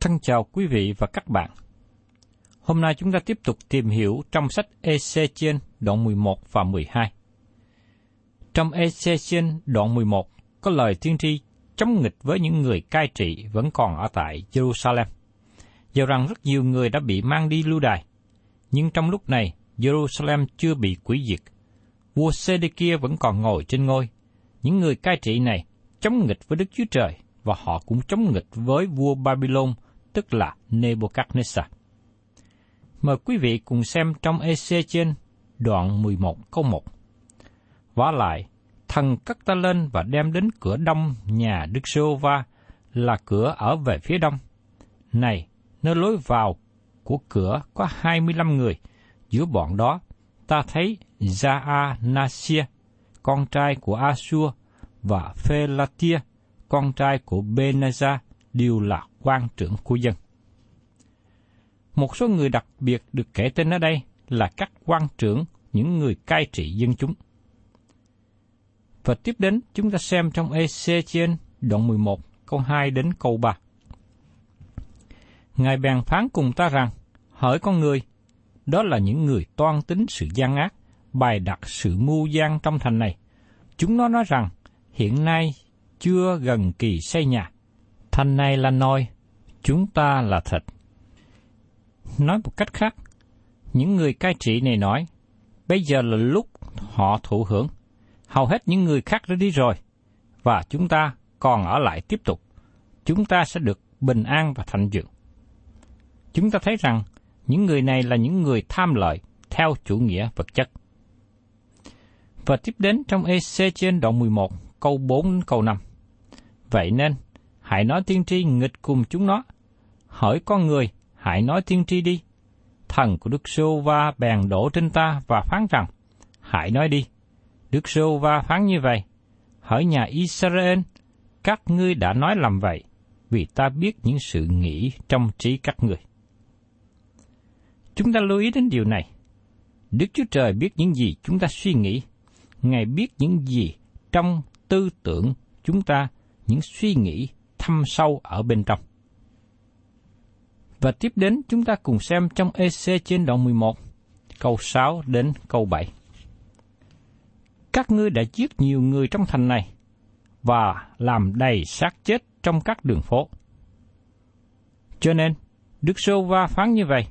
Thân chào quý vị và các bạn. Hôm nay chúng ta tiếp tục tìm hiểu trong sách Ezechiel đoạn 11 và 12. Trong Ezechiel đoạn 11 có lời tiên tri chống nghịch với những người cai trị vẫn còn ở tại Jerusalem. Dù rằng rất nhiều người đã bị mang đi lưu đày, nhưng trong lúc này Jerusalem chưa bị quỷ diệt. Vua Sê-đê-kia vẫn còn ngồi trên ngôi. Những người cai trị này chống nghịch với Đức Chúa Trời và họ cũng chống nghịch với vua Babylon, tức là Nebuchadnezzar. Mời quý vị cùng xem trong EC trên đoạn 11 câu 1. Vả lại, thần cất ta lên và đem đến cửa đông nhà Đức sê va là cửa ở về phía đông. Này, nơi lối vào của cửa có 25 người, giữa bọn đó ta thấy gia a na con trai của Asua, và Phelatia, con trai của Benaza, đều là quan trưởng của dân. Một số người đặc biệt được kể tên ở đây là các quan trưởng, những người cai trị dân chúng. Và tiếp đến chúng ta xem trong EC trên đoạn 11, câu 2 đến câu 3. Ngài bèn phán cùng ta rằng, hỡi con người, đó là những người toan tính sự gian ác, bài đặt sự mưu gian trong thành này. Chúng nó nói rằng, hiện nay chưa gần kỳ xây nhà. Thành này là nôi chúng ta là thịt. Nói một cách khác, những người cai trị này nói, bây giờ là lúc họ thụ hưởng. Hầu hết những người khác đã đi rồi, và chúng ta còn ở lại tiếp tục. Chúng ta sẽ được bình an và thạnh vượng. Chúng ta thấy rằng những người này là những người tham lợi theo chủ nghĩa vật chất. Và tiếp đến trong EC trên đoạn 11, câu 4 đến câu 5. Vậy nên, hãy nói tiên tri nghịch cùng chúng nó. Hỏi con người, hãy nói tiên tri đi. Thần của Đức Sô Va bèn đổ trên ta và phán rằng, hãy nói đi. Đức Sô Va phán như vậy, hỏi nhà Israel, các ngươi đã nói làm vậy, vì ta biết những sự nghĩ trong trí các ngươi. Chúng ta lưu ý đến điều này. Đức Chúa Trời biết những gì chúng ta suy nghĩ. Ngài biết những gì trong tư tưởng chúng ta, những suy nghĩ thâm sâu ở bên trong. Và tiếp đến chúng ta cùng xem trong EC trên đoạn 11, câu 6 đến câu 7. Các ngươi đã giết nhiều người trong thành này, và làm đầy xác chết trong các đường phố. Cho nên, Đức Sô Va phán như vậy,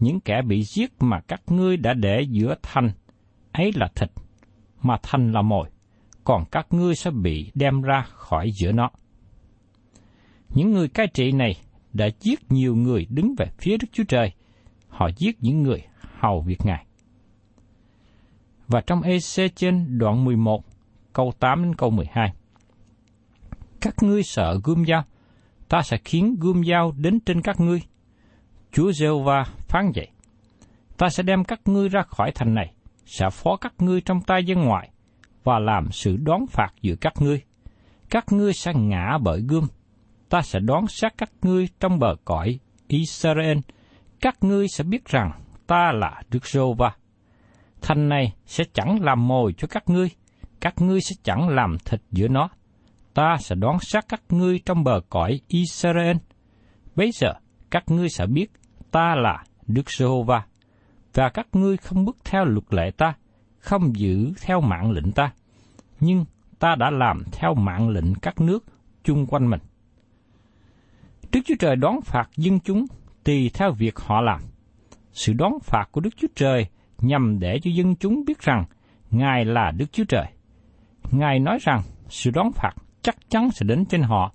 những kẻ bị giết mà các ngươi đã để giữa thành, ấy là thịt, mà thành là mồi, còn các ngươi sẽ bị đem ra khỏi giữa nó. Những người cai trị này đã giết nhiều người đứng về phía Đức Chúa Trời, họ giết những người hầu việc Ngài. Và trong EC trên đoạn 11, câu 8 đến câu 12. Các ngươi sợ gươm dao, ta sẽ khiến gươm dao đến trên các ngươi. Chúa giê va phán vậy. Ta sẽ đem các ngươi ra khỏi thành này, sẽ phó các ngươi trong tay dân ngoại, và làm sự đón phạt giữa các ngươi. Các ngươi sẽ ngã bởi gươm. Ta sẽ đón sát các ngươi trong bờ cõi Israel. Các ngươi sẽ biết rằng ta là Đức giê va Thành này sẽ chẳng làm mồi cho các ngươi, các ngươi sẽ chẳng làm thịt giữa nó. Ta sẽ đón sát các ngươi trong bờ cõi Israel. Bây giờ, các ngươi sẽ biết ta là Đức Giê-hô-va, và các ngươi không bước theo luật lệ ta, không giữ theo mạng lệnh ta, nhưng ta đã làm theo mạng lệnh các nước chung quanh mình. Đức Chúa Trời đón phạt dân chúng tùy theo việc họ làm. Sự đón phạt của Đức Chúa Trời nhằm để cho dân chúng biết rằng Ngài là Đức Chúa Trời. Ngài nói rằng sự đón phạt chắc chắn sẽ đến trên họ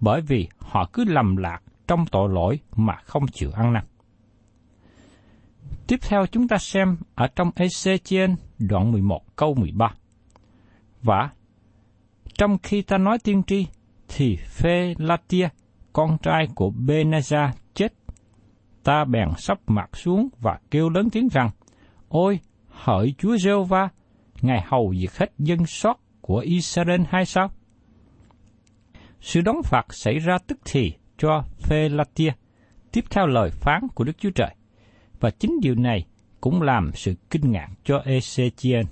bởi vì họ cứ lầm lạc trong tội lỗi mà không chịu ăn năn. Tiếp theo chúng ta xem ở trong Ezechiel đoạn 11 câu 13. Và trong khi ta nói tiên tri, thì Phê Latia, con trai của Benaja chết. Ta bèn sắp mặt xuống và kêu lớn tiếng rằng, Ôi, hỡi Chúa giê va Ngài hầu diệt hết dân sót của Israel hay sao? Sự đóng phạt xảy ra tức thì cho Phê-la-tia, tiếp theo lời phán của Đức Chúa Trời. Và chính điều này cũng làm sự kinh ngạc cho Ezechiel.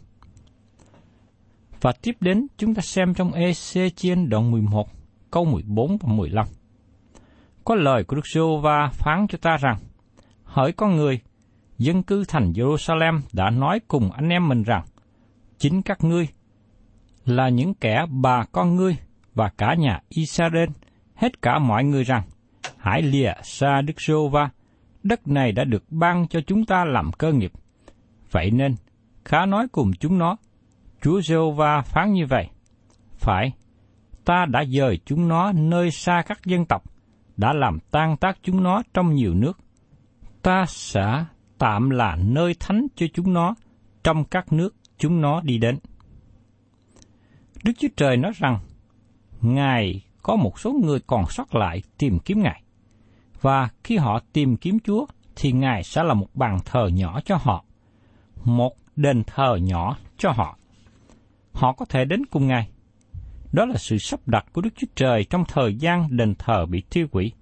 Và tiếp đến chúng ta xem trong Ezechiel đoạn 11, câu 14 và 15. Có lời của Đức giê va phán cho ta rằng, Hỡi con người, dân cư thành Jerusalem đã nói cùng anh em mình rằng, chính các ngươi là những kẻ bà con ngươi và cả nhà Israel, hết cả mọi người rằng, hãy lìa xa Đức giê va đất này đã được ban cho chúng ta làm cơ nghiệp. Vậy nên, khá nói cùng chúng nó, Chúa giê va phán như vậy, phải, ta đã dời chúng nó nơi xa các dân tộc, đã làm tan tác chúng nó trong nhiều nước. Ta sẽ tạm là nơi thánh cho chúng nó trong các nước chúng nó đi đến. Đức Chúa Trời nói rằng, Ngài có một số người còn sót lại tìm kiếm Ngài. Và khi họ tìm kiếm Chúa, thì Ngài sẽ là một bàn thờ nhỏ cho họ, một đền thờ nhỏ cho họ. Họ có thể đến cùng Ngài. Đó là sự sắp đặt của Đức Chúa Trời trong thời gian đền thờ bị tiêu hủy.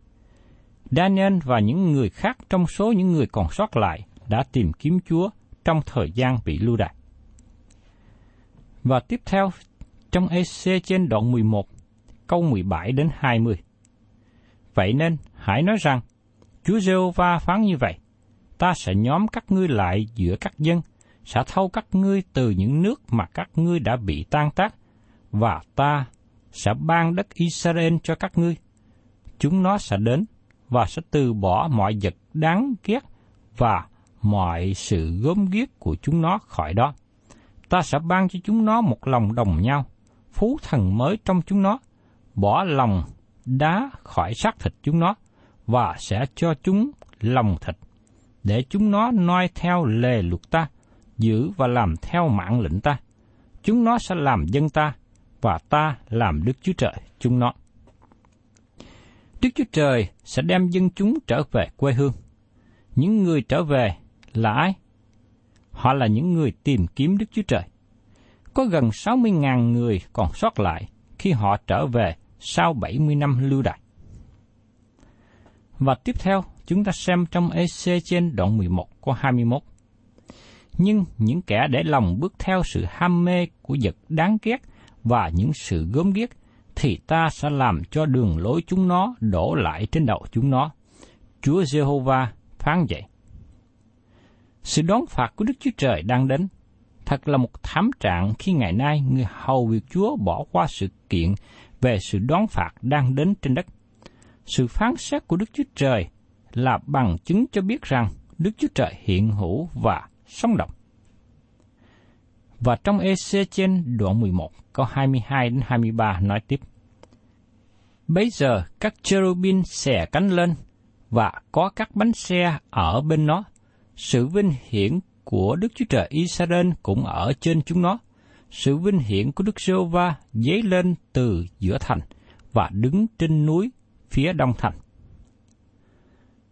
Daniel và những người khác trong số những người còn sót lại đã tìm kiếm Chúa trong thời gian bị lưu đày. Và tiếp theo, trong EC trên đoạn 11, câu 17 đến 20. Vậy nên, hãy nói rằng, Chúa giê va phán như vậy, ta sẽ nhóm các ngươi lại giữa các dân, sẽ thâu các ngươi từ những nước mà các ngươi đã bị tan tác, và ta sẽ ban đất Israel cho các ngươi. Chúng nó sẽ đến và sẽ từ bỏ mọi vật đáng ghét và mọi sự gớm ghiếc của chúng nó khỏi đó. Ta sẽ ban cho chúng nó một lòng đồng nhau, phú thần mới trong chúng nó, bỏ lòng đá khỏi xác thịt chúng nó, và sẽ cho chúng lòng thịt, để chúng nó noi theo lề luật ta, giữ và làm theo mạng lệnh ta. Chúng nó sẽ làm dân ta, và ta làm Đức Chúa Trời chúng nó. Đức Chúa Trời sẽ đem dân chúng trở về quê hương. Những người trở về là ai? Họ là những người tìm kiếm Đức Chúa Trời. Có gần 60.000 người còn sót lại khi họ trở về sau 70 năm lưu đày. Và tiếp theo, chúng ta xem trong EC trên đoạn 11 có 21. Nhưng những kẻ để lòng bước theo sự ham mê của vật đáng ghét và những sự gớm ghiếc, thì ta sẽ làm cho đường lối chúng nó đổ lại trên đầu chúng nó. Chúa Giê-hô-va phán vậy. Sự đón phạt của Đức Chúa Trời đang đến. Thật là một thảm trạng khi ngày nay người hầu việc Chúa bỏ qua sự kiện về sự đón phạt đang đến trên đất. Sự phán xét của Đức Chúa Trời là bằng chứng cho biết rằng Đức Chúa Trời hiện hữu và sống động. Và trong EC trên đoạn 11, câu 22 đến 23 nói tiếp. Bây giờ các cherubin xẻ cánh lên và có các bánh xe ở bên nó. Sự vinh hiển của Đức Chúa Trời Israel cũng ở trên chúng nó. Sự vinh hiển của Đức giê va dấy lên từ giữa thành và đứng trên núi phía đông thành.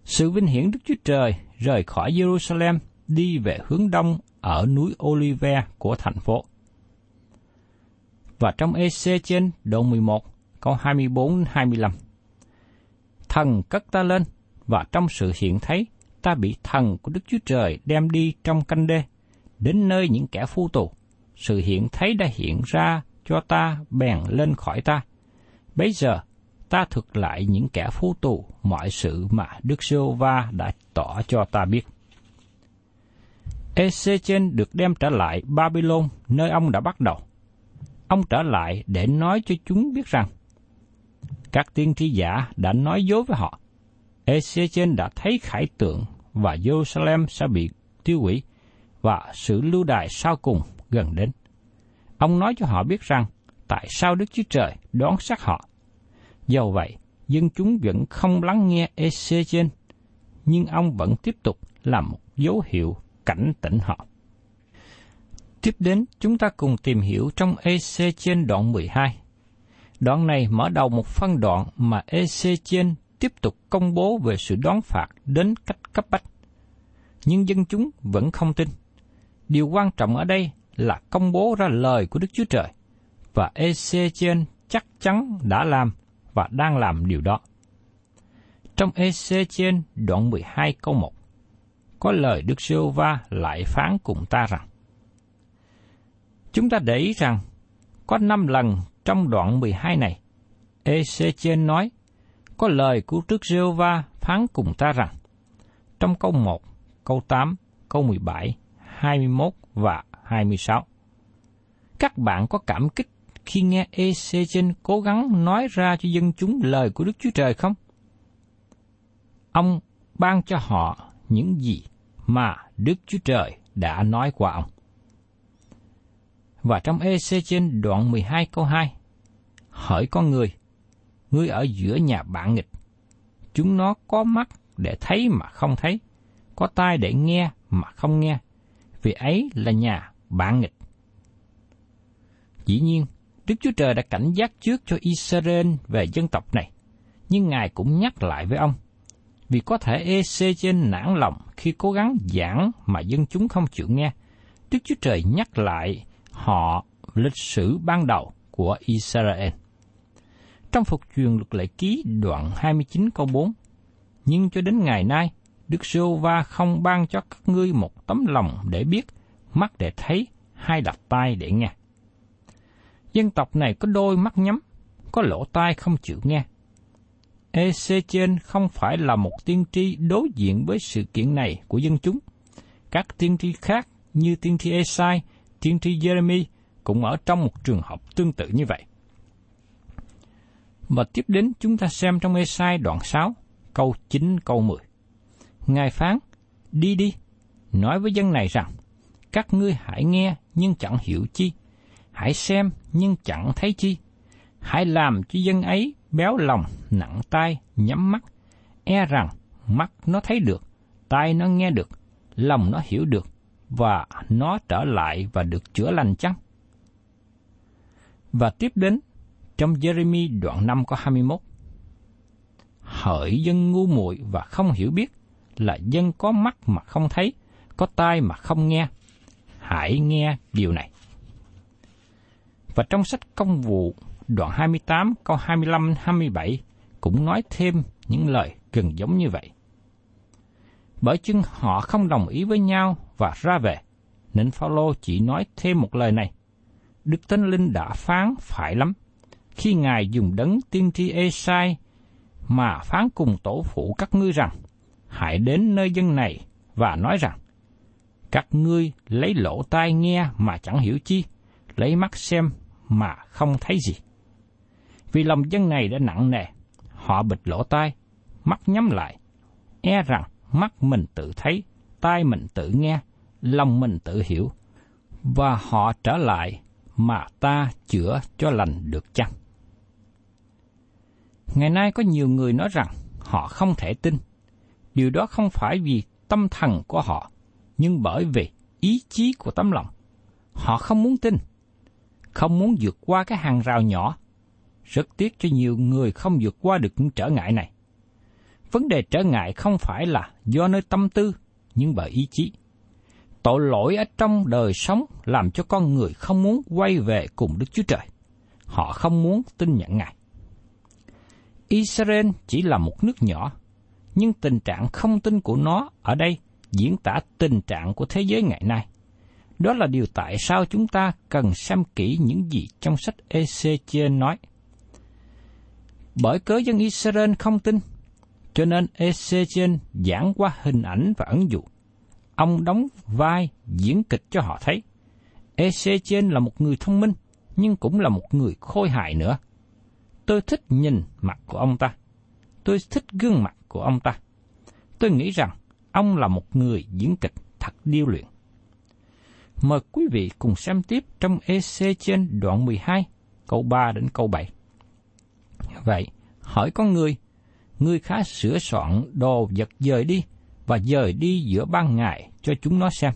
Sự vinh hiển Đức Chúa Trời rời khỏi Jerusalem đi về hướng đông ở núi Olive của thành phố. Và trong EC trên đoạn 11, câu 24-25. Thần cất ta lên, và trong sự hiện thấy, ta bị thần của Đức Chúa Trời đem đi trong canh đê, đến nơi những kẻ phu tù. Sự hiện thấy đã hiện ra cho ta bèn lên khỏi ta. Bây giờ, ta thực lại những kẻ phu tù mọi sự mà Đức giê va đã tỏ cho ta biết. Ezechen được đem trở lại Babylon nơi ông đã bắt đầu. Ông trở lại để nói cho chúng biết rằng các tiên tri giả đã nói dối với họ. Ezechen đã thấy khải tượng và Jerusalem sẽ bị tiêu hủy và sự lưu đài sau cùng gần đến. Ông nói cho họ biết rằng tại sao Đức Chúa Trời đón sát họ. Do vậy, dân chúng vẫn không lắng nghe Ezechen, nhưng ông vẫn tiếp tục làm một dấu hiệu cảnh tỉnh họ. Tiếp đến, chúng ta cùng tìm hiểu trong EC trên đoạn 12. Đoạn này mở đầu một phân đoạn mà EC trên tiếp tục công bố về sự đón phạt đến cách cấp bách. Nhưng dân chúng vẫn không tin. Điều quan trọng ở đây là công bố ra lời của Đức Chúa Trời, và EC trên chắc chắn đã làm và đang làm điều đó. Trong EC trên đoạn 12 câu 1, có lời Đức giê va lại phán cùng ta rằng, Chúng ta để ý rằng, có năm lần trong đoạn 12 này, Ezechiel nói, có lời của Đức giê va phán cùng ta rằng, trong câu 1, câu 8, câu 17, 21 và 26. Các bạn có cảm kích khi nghe Ezechiel cố gắng nói ra cho dân chúng lời của Đức Chúa Trời không? Ông ban cho họ những gì mà Đức Chúa Trời đã nói qua ông. Và trong EC trên đoạn 12 câu 2, Hỡi con người, ngươi ở giữa nhà bạn nghịch, chúng nó có mắt để thấy mà không thấy, có tai để nghe mà không nghe, vì ấy là nhà bạn nghịch. Dĩ nhiên, Đức Chúa Trời đã cảnh giác trước cho Israel về dân tộc này, nhưng Ngài cũng nhắc lại với ông – vì có thể EC trên nản lòng khi cố gắng giảng mà dân chúng không chịu nghe. Đức Chúa Trời nhắc lại họ lịch sử ban đầu của Israel. Trong phục truyền luật lệ ký đoạn 29 câu 4, Nhưng cho đến ngày nay, Đức Sô va không ban cho các ngươi một tấm lòng để biết, mắt để thấy, hai đặt tai để nghe. Dân tộc này có đôi mắt nhắm, có lỗ tai không chịu nghe, Ezechen không phải là một tiên tri đối diện với sự kiện này của dân chúng. Các tiên tri khác như tiên tri Esai, tiên tri Jeremy cũng ở trong một trường hợp tương tự như vậy. Và tiếp đến chúng ta xem trong Esai đoạn 6, câu 9 câu 10. Ngài phán, đi đi, nói với dân này rằng, các ngươi hãy nghe nhưng chẳng hiểu chi, hãy xem nhưng chẳng thấy chi, hãy làm cho dân ấy béo lòng, nặng tai nhắm mắt, e rằng mắt nó thấy được, tai nó nghe được, lòng nó hiểu được, và nó trở lại và được chữa lành chăng? Và tiếp đến, trong Jeremy đoạn 5 có 21. Hỡi dân ngu muội và không hiểu biết, là dân có mắt mà không thấy, có tai mà không nghe. Hãy nghe điều này. Và trong sách công vụ đoạn 28 câu 25-27 cũng nói thêm những lời gần giống như vậy. Bởi chưng họ không đồng ý với nhau và ra về, nên Phaolô chỉ nói thêm một lời này. Đức Thánh Linh đã phán phải lắm, khi Ngài dùng đấng tiên tri Esai mà phán cùng tổ phụ các ngươi rằng, hãy đến nơi dân này và nói rằng, các ngươi lấy lỗ tai nghe mà chẳng hiểu chi, lấy mắt xem mà không thấy gì vì lòng dân này đã nặng nề, họ bịt lỗ tai, mắt nhắm lại, e rằng mắt mình tự thấy, tai mình tự nghe, lòng mình tự hiểu, và họ trở lại mà ta chữa cho lành được chăng? Ngày nay có nhiều người nói rằng họ không thể tin. Điều đó không phải vì tâm thần của họ, nhưng bởi vì ý chí của tấm lòng. Họ không muốn tin, không muốn vượt qua cái hàng rào nhỏ. Rất tiếc cho nhiều người không vượt qua được những trở ngại này. Vấn đề trở ngại không phải là do nơi tâm tư, nhưng bởi ý chí. Tội lỗi ở trong đời sống làm cho con người không muốn quay về cùng Đức Chúa Trời. Họ không muốn tin nhận Ngài. Israel chỉ là một nước nhỏ, nhưng tình trạng không tin của nó ở đây diễn tả tình trạng của thế giới ngày nay. Đó là điều tại sao chúng ta cần xem kỹ những gì trong sách Ezechiel nói. Bởi cớ dân Israel không tin, cho nên Ezechiel giảng qua hình ảnh và ẩn dụ. Ông đóng vai diễn kịch cho họ thấy. Ezechiel là một người thông minh, nhưng cũng là một người khôi hài nữa. Tôi thích nhìn mặt của ông ta. Tôi thích gương mặt của ông ta. Tôi nghĩ rằng ông là một người diễn kịch thật điêu luyện. Mời quý vị cùng xem tiếp trong EC trên đoạn 12, câu 3 đến câu 7. Vậy, hỏi con người, ngươi khá sửa soạn đồ vật dời đi và dời đi giữa ban ngày cho chúng nó xem.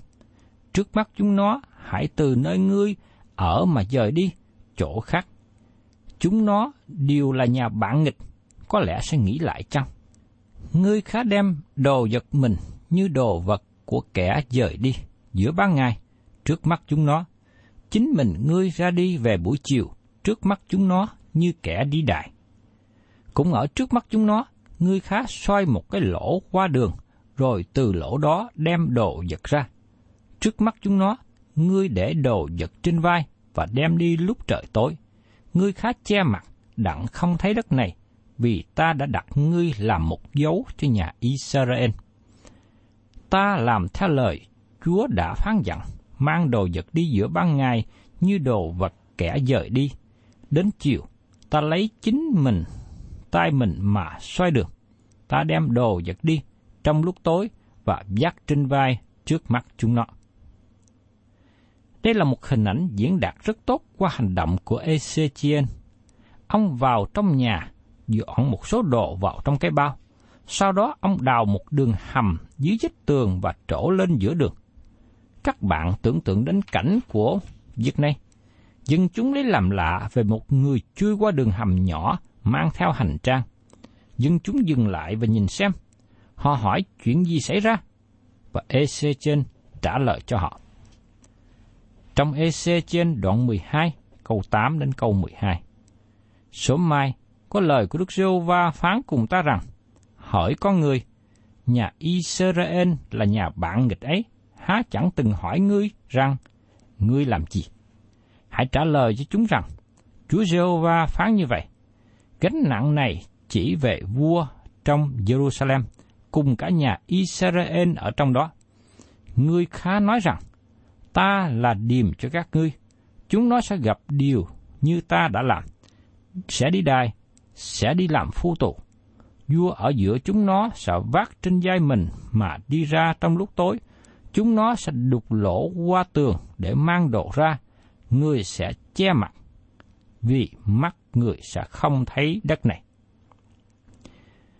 Trước mắt chúng nó, hãy từ nơi ngươi ở mà dời đi, chỗ khác. Chúng nó đều là nhà bạn nghịch, có lẽ sẽ nghĩ lại chăng? Ngươi khá đem đồ vật mình như đồ vật của kẻ dời đi giữa ban ngày, trước mắt chúng nó. Chính mình ngươi ra đi về buổi chiều, trước mắt chúng nó như kẻ đi đại. Cũng ở trước mắt chúng nó, ngươi khá xoay một cái lỗ qua đường, rồi từ lỗ đó đem đồ vật ra. Trước mắt chúng nó, ngươi để đồ vật trên vai và đem đi lúc trời tối. Ngươi khá che mặt, đặng không thấy đất này, vì ta đã đặt ngươi làm một dấu cho nhà Israel. Ta làm theo lời Chúa đã phán dặn, mang đồ vật đi giữa ban ngày như đồ vật kẻ dời đi. Đến chiều, ta lấy chính mình, tay mình mà xoay được. Ta đem đồ giật đi trong lúc tối và dắt trên vai trước mắt chúng nó. Đây là một hình ảnh diễn đạt rất tốt qua hành động của Ezechiel. Ông vào trong nhà, dọn một số đồ vào trong cái bao. Sau đó ông đào một đường hầm dưới vách tường và trổ lên giữa đường. Các bạn tưởng tượng đến cảnh của việc này. Dân chúng lấy làm lạ về một người chui qua đường hầm nhỏ mang theo hành trang. Dân chúng dừng lại và nhìn xem. Họ hỏi chuyện gì xảy ra. Và EC trên trả lời cho họ. Trong EC trên đoạn 12, câu 8 đến câu 12. Sớm mai, có lời của Đức giêsu va phán cùng ta rằng, hỏi con người, nhà Israel là nhà bạn nghịch ấy, há chẳng từng hỏi ngươi rằng, ngươi làm gì? Hãy trả lời cho chúng rằng, Chúa giê va phán như vậy, gánh nặng này chỉ về vua trong Jerusalem, cùng cả nhà Israel ở trong đó. Ngươi khá nói rằng, ta là điềm cho các ngươi, chúng nó sẽ gặp điều như ta đã làm, sẽ đi đài, sẽ đi làm phu tù. Vua ở giữa chúng nó sẽ vác trên vai mình mà đi ra trong lúc tối. Chúng nó sẽ đục lỗ qua tường để mang đồ ra. Người sẽ che mặt, vì mắt người sẽ không thấy đất này.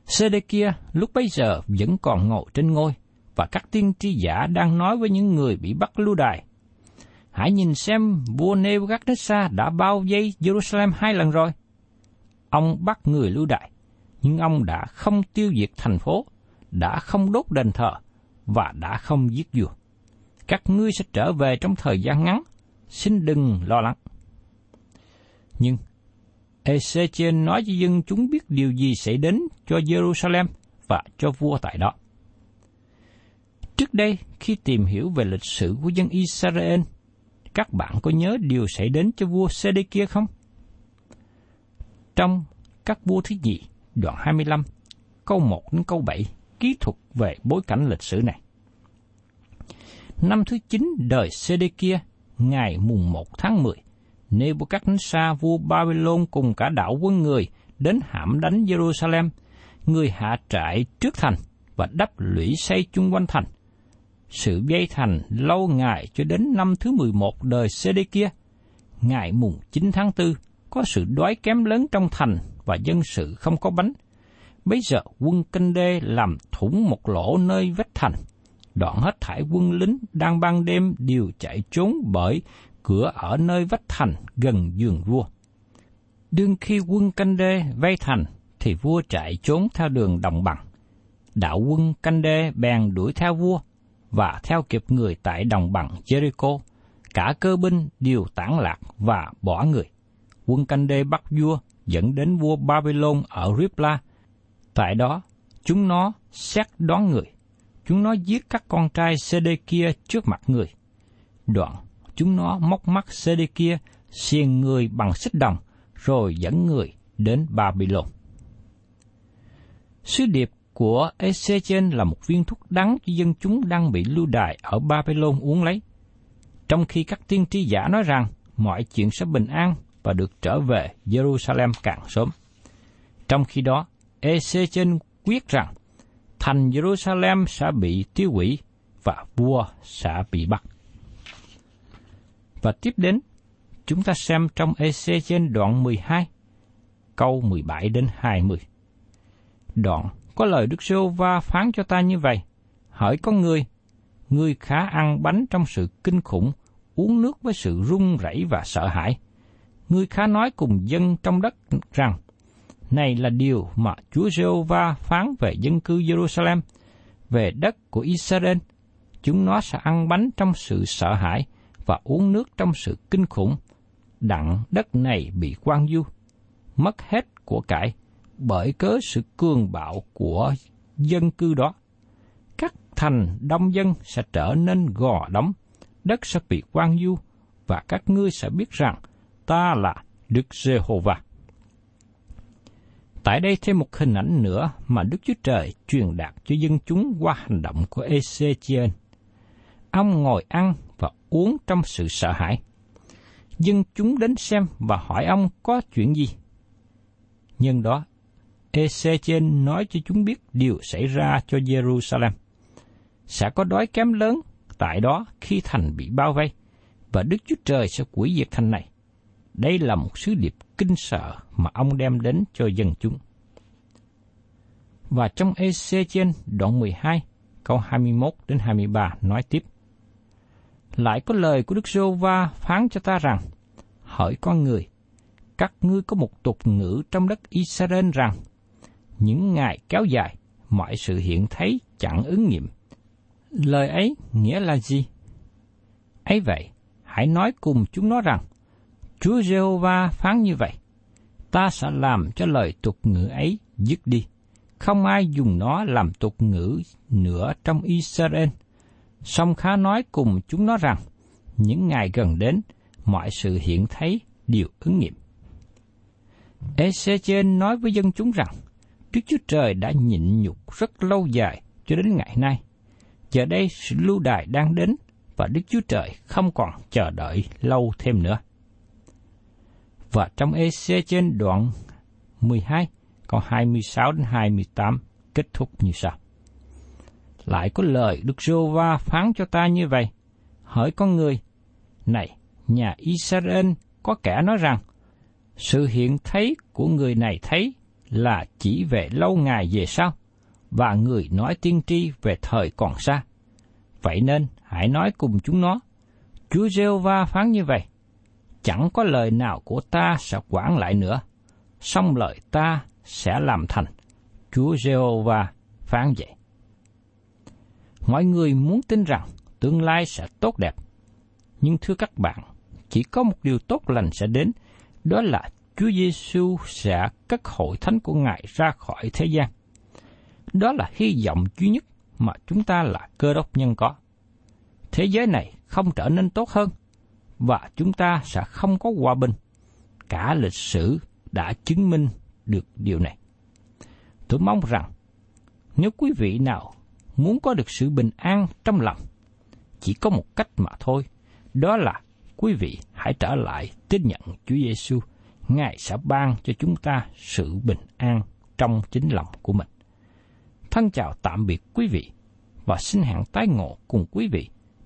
sê kia lúc bấy giờ vẫn còn ngồi trên ngôi, và các tiên tri giả đang nói với những người bị bắt lưu đài. Hãy nhìn xem vua Nebuchadnezzar đã bao vây Jerusalem hai lần rồi. Ông bắt người lưu đày, nhưng ông đã không tiêu diệt thành phố, đã không đốt đền thờ và đã không giết vua. Các ngươi sẽ trở về trong thời gian ngắn, xin đừng lo lắng. Nhưng Ezechiel nói cho dân chúng biết điều gì sẽ đến cho Jerusalem và cho vua tại đó. Trước đây, khi tìm hiểu về lịch sử của dân Israel, các bạn có nhớ điều xảy đến cho vua Sê-đê-kia không? Trong các vua thứ nhì, đoạn 25, câu 1 đến câu 7, ký thuật về bối cảnh lịch sử này. Năm thứ 9 đời Sê-đê-kia, ngày mùng 1 tháng 10, Nebuchadnezzar vua Babylon cùng cả đạo quân người đến hãm đánh Jerusalem, người hạ trại trước thành và đắp lũy xây chung quanh thành. Sự dây thành lâu ngày cho đến năm thứ 11 đời CD kia. Ngày mùng 9 tháng 4, có sự đói kém lớn trong thành và dân sự không có bánh. Bây giờ quân Kinh đê làm thủng một lỗ nơi vách thành. Đoạn hết thải quân lính đang ban đêm đều chạy trốn bởi cửa ở nơi vách thành gần giường vua. Đương khi quân canh đê vây thành, thì vua chạy trốn theo đường đồng bằng. Đạo quân canh đê bèn đuổi theo vua, và theo kịp người tại đồng bằng Jericho. Cả cơ binh đều tản lạc và bỏ người. Quân canh đê bắt vua dẫn đến vua Babylon ở Ripla. Tại đó, chúng nó xét đoán người. Chúng nó giết các con trai Sê kia trước mặt người. Đoạn, chúng nó móc mắt Sê kia, xiên người bằng xích đồng, rồi dẫn người đến Babylon. Sứ điệp của Ezechen là một viên thuốc đắng cho dân chúng đang bị lưu đày ở Babylon uống lấy. Trong khi các tiên tri giả nói rằng mọi chuyện sẽ bình an và được trở về Jerusalem càng sớm. Trong khi đó, Ezechen quyết rằng thành Jerusalem sẽ bị tiêu hủy và vua sẽ bị bắt. Và tiếp đến, chúng ta xem trong EC trên đoạn 12, câu 17 đến 20. Đoạn có lời Đức Sô va phán cho ta như vậy. Hỏi con người, người khá ăn bánh trong sự kinh khủng, uống nước với sự run rẩy và sợ hãi. Ngươi khá nói cùng dân trong đất rằng, này là điều mà Chúa Giê-hô-va phán về dân cư Jerusalem, về đất của Israel. Chúng nó sẽ ăn bánh trong sự sợ hãi và uống nước trong sự kinh khủng. Đặng đất này bị quan du, mất hết của cải, bởi cớ sự cường bạo của dân cư đó. Các thành đông dân sẽ trở nên gò đóng, đất sẽ bị quan du, và các ngươi sẽ biết rằng ta là Đức Giê-hô-va. Tại đây thêm một hình ảnh nữa mà Đức Chúa Trời truyền đạt cho dân chúng qua hành động của Ezechiel. Ông ngồi ăn và uống trong sự sợ hãi. Dân chúng đến xem và hỏi ông có chuyện gì. Nhân đó, Ezechiel nói cho chúng biết điều xảy ra cho Jerusalem. Sẽ có đói kém lớn tại đó khi thành bị bao vây, và Đức Chúa Trời sẽ quỷ diệt thành này. Đây là một sứ điệp kinh sợ mà ông đem đến cho dân chúng. Và trong Ezechen đoạn 12, câu 21 đến 23 nói tiếp. Lại có lời của Đức giê va phán cho ta rằng, hỏi con người, các ngươi có một tục ngữ trong đất Israel rằng, những ngày kéo dài, mọi sự hiện thấy chẳng ứng nghiệm. Lời ấy nghĩa là gì? ấy vậy, hãy nói cùng chúng nó rằng, Chúa Giê-hô-va phán như vậy, ta sẽ làm cho lời tục ngữ ấy dứt đi. Không ai dùng nó làm tục ngữ nữa trong Israel. Song khá nói cùng chúng nó rằng, những ngày gần đến, mọi sự hiện thấy đều ứng nghiệm. Ezechen nói với dân chúng rằng, Đức Chúa Trời đã nhịn nhục rất lâu dài cho đến ngày nay. Giờ đây sự lưu đài đang đến và Đức Chúa Trời không còn chờ đợi lâu thêm nữa. Và trong EC trên đoạn 12, câu 26 đến 28 kết thúc như sau. Lại có lời Đức Rô Va phán cho ta như vậy. Hỏi con người, này, nhà Israel có kẻ nói rằng, sự hiện thấy của người này thấy là chỉ về lâu ngày về sau, và người nói tiên tri về thời còn xa. Vậy nên hãy nói cùng chúng nó, Chúa Rêu va phán như vậy, chẳng có lời nào của ta sẽ quản lại nữa, song lời ta sẽ làm thành. Chúa Giê-hô-va phán vậy. Mọi người muốn tin rằng tương lai sẽ tốt đẹp, nhưng thưa các bạn, chỉ có một điều tốt lành sẽ đến, đó là Chúa Giêsu sẽ cất hội thánh của Ngài ra khỏi thế gian. Đó là hy vọng duy nhất mà chúng ta là cơ đốc nhân có. Thế giới này không trở nên tốt hơn, và chúng ta sẽ không có hòa bình. Cả lịch sử đã chứng minh được điều này. Tôi mong rằng nếu quý vị nào muốn có được sự bình an trong lòng, chỉ có một cách mà thôi, đó là quý vị hãy trở lại tin nhận Chúa Giêsu, Ngài sẽ ban cho chúng ta sự bình an trong chính lòng của mình. Thân chào tạm biệt quý vị và xin hẹn tái ngộ cùng quý vị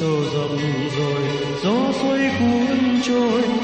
sâu rộng rồi gió xoay cuốn trôi.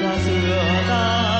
Ta giữa.